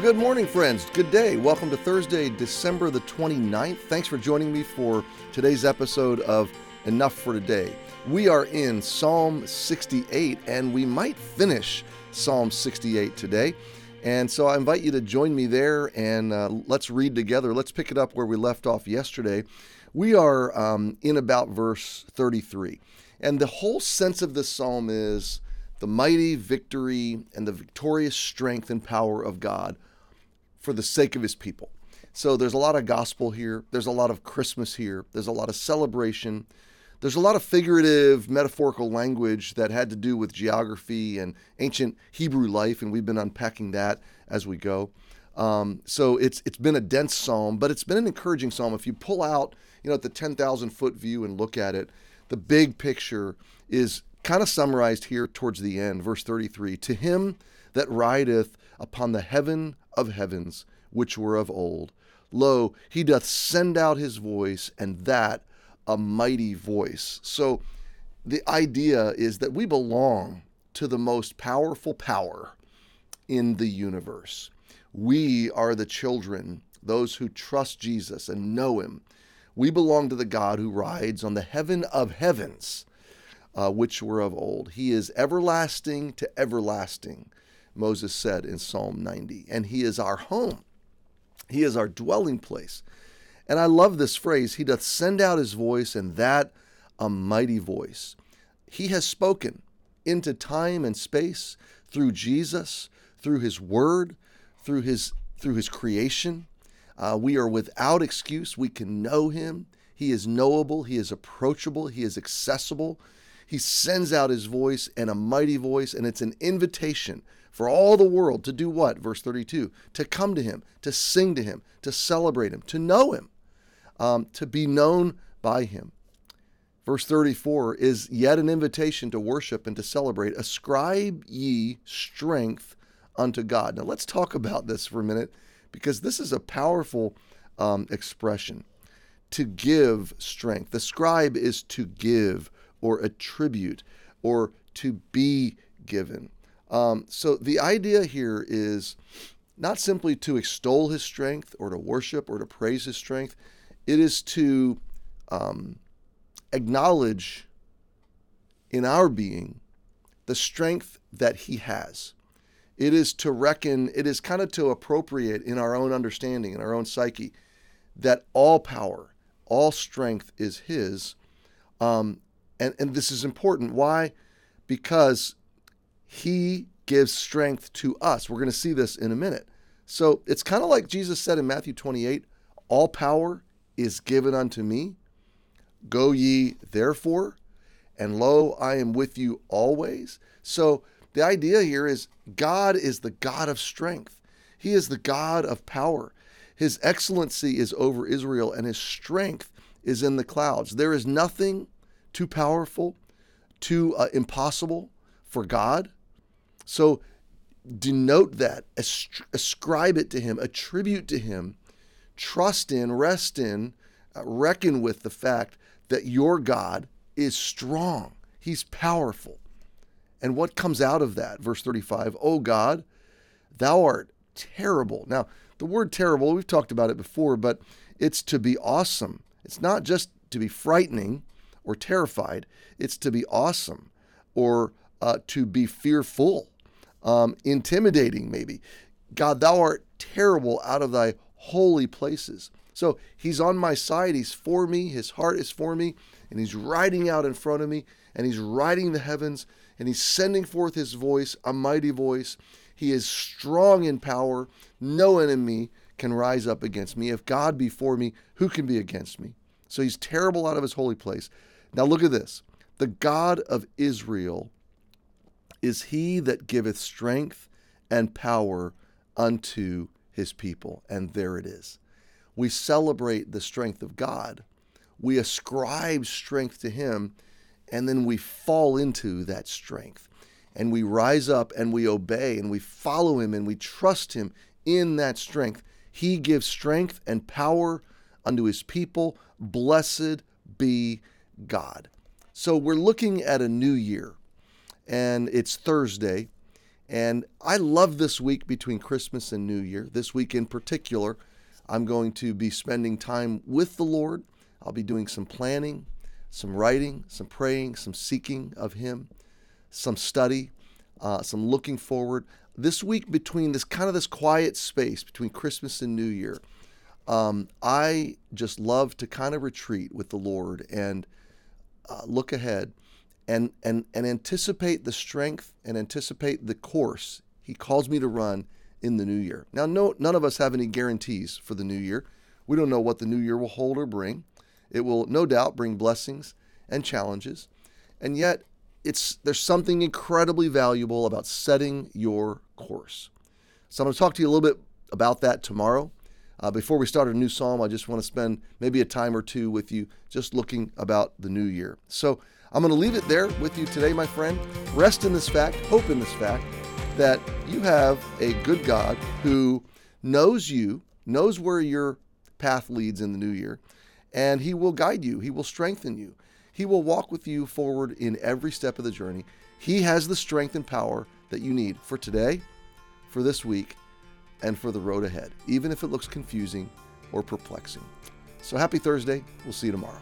good morning, friends. Good day. Welcome to Thursday, December the 29th. Thanks for joining me for today's episode of Enough for Today. We are in Psalm 68, and we might finish Psalm 68 today. And so I invite you to join me there and uh, let's read together. Let's pick it up where we left off yesterday. We are um, in about verse 33. And the whole sense of this psalm is the mighty victory and the victorious strength and power of God for the sake of his people. So there's a lot of gospel here, there's a lot of Christmas here, there's a lot of celebration. There's a lot of figurative, metaphorical language that had to do with geography and ancient Hebrew life, and we've been unpacking that as we go. Um, so it's it's been a dense psalm, but it's been an encouraging psalm. If you pull out, you know, at the 10,000 foot view and look at it, the big picture is kind of summarized here towards the end, verse 33 To him that rideth upon the heaven of heavens, which were of old, lo, he doth send out his voice, and that a mighty voice. So the idea is that we belong to the most powerful power in the universe. We are the children, those who trust Jesus and know him. We belong to the God who rides on the heaven of heavens uh, which were of old. He is everlasting to everlasting, Moses said in Psalm 90. And He is our home, He is our dwelling place. And I love this phrase He doth send out His voice, and that a mighty voice. He has spoken into time and space through Jesus, through His Word, through His through His creation. Uh, we are without excuse. We can know Him. He is knowable. He is approachable. He is accessible. He sends out his voice and a mighty voice, and it's an invitation for all the world to do what? Verse 32 to come to him, to sing to him, to celebrate him, to know him, um, to be known by him. Verse 34 is yet an invitation to worship and to celebrate. Ascribe ye strength unto God. Now, let's talk about this for a minute because this is a powerful um, expression. To give strength. The scribe is to give or attribute or to be given. Um, so the idea here is not simply to extol his strength or to worship or to praise his strength, it is to um, acknowledge in our being the strength that he has. It is to reckon, it is kind of to appropriate in our own understanding, in our own psyche, that all power, all strength is his. Um, and, and this is important. Why? Because he gives strength to us. We're going to see this in a minute. So it's kind of like Jesus said in Matthew 28 All power is given unto me. Go ye therefore, and lo, I am with you always. So the idea here is God is the God of strength, He is the God of power. His excellency is over Israel, and His strength is in the clouds. There is nothing too powerful, too uh, impossible for God. So denote that, ascribe it to Him, attribute to Him, trust in, rest in, uh, reckon with the fact that your God is strong, He's powerful. And what comes out of that? Verse 35 Oh God, thou art terrible. Now, the word terrible, we've talked about it before, but it's to be awesome. It's not just to be frightening, or terrified. It's to be awesome or uh, to be fearful, um, intimidating, maybe. God, thou art terrible out of thy holy places. So he's on my side. He's for me. His heart is for me. And he's riding out in front of me. And he's riding the heavens. And he's sending forth his voice, a mighty voice. He is strong in power. No enemy can rise up against me. If God be for me, who can be against me? So he's terrible out of his holy place. Now look at this. The God of Israel is he that giveth strength and power unto his people. And there it is. We celebrate the strength of God. We ascribe strength to him, and then we fall into that strength. And we rise up and we obey and we follow him and we trust him in that strength. He gives strength and power unto his people. Blessed be God. So we're looking at a new year, and it's Thursday, And I love this week between Christmas and New Year. This week in particular, I'm going to be spending time with the Lord. I'll be doing some planning, some writing, some praying, some seeking of Him, some study, uh, some looking forward. This week between this kind of this quiet space between Christmas and New Year, um, I just love to kind of retreat with the Lord and uh, look ahead and, and, and anticipate the strength and anticipate the course He calls me to run in the new year. Now, no, none of us have any guarantees for the new year. We don't know what the new year will hold or bring. It will no doubt bring blessings and challenges. And yet, it's, there's something incredibly valuable about setting your course. So, I'm going to talk to you a little bit about that tomorrow. Uh, before we start a new psalm, I just want to spend maybe a time or two with you just looking about the new year. So, I'm going to leave it there with you today, my friend. Rest in this fact, hope in this fact that you have a good God who knows you, knows where your path leads in the new year, and He will guide you, He will strengthen you, He will walk with you forward in every step of the journey. He has the strength and power that you need for today, for this week, and for the road ahead, even if it looks confusing or perplexing. So happy Thursday. We'll see you tomorrow.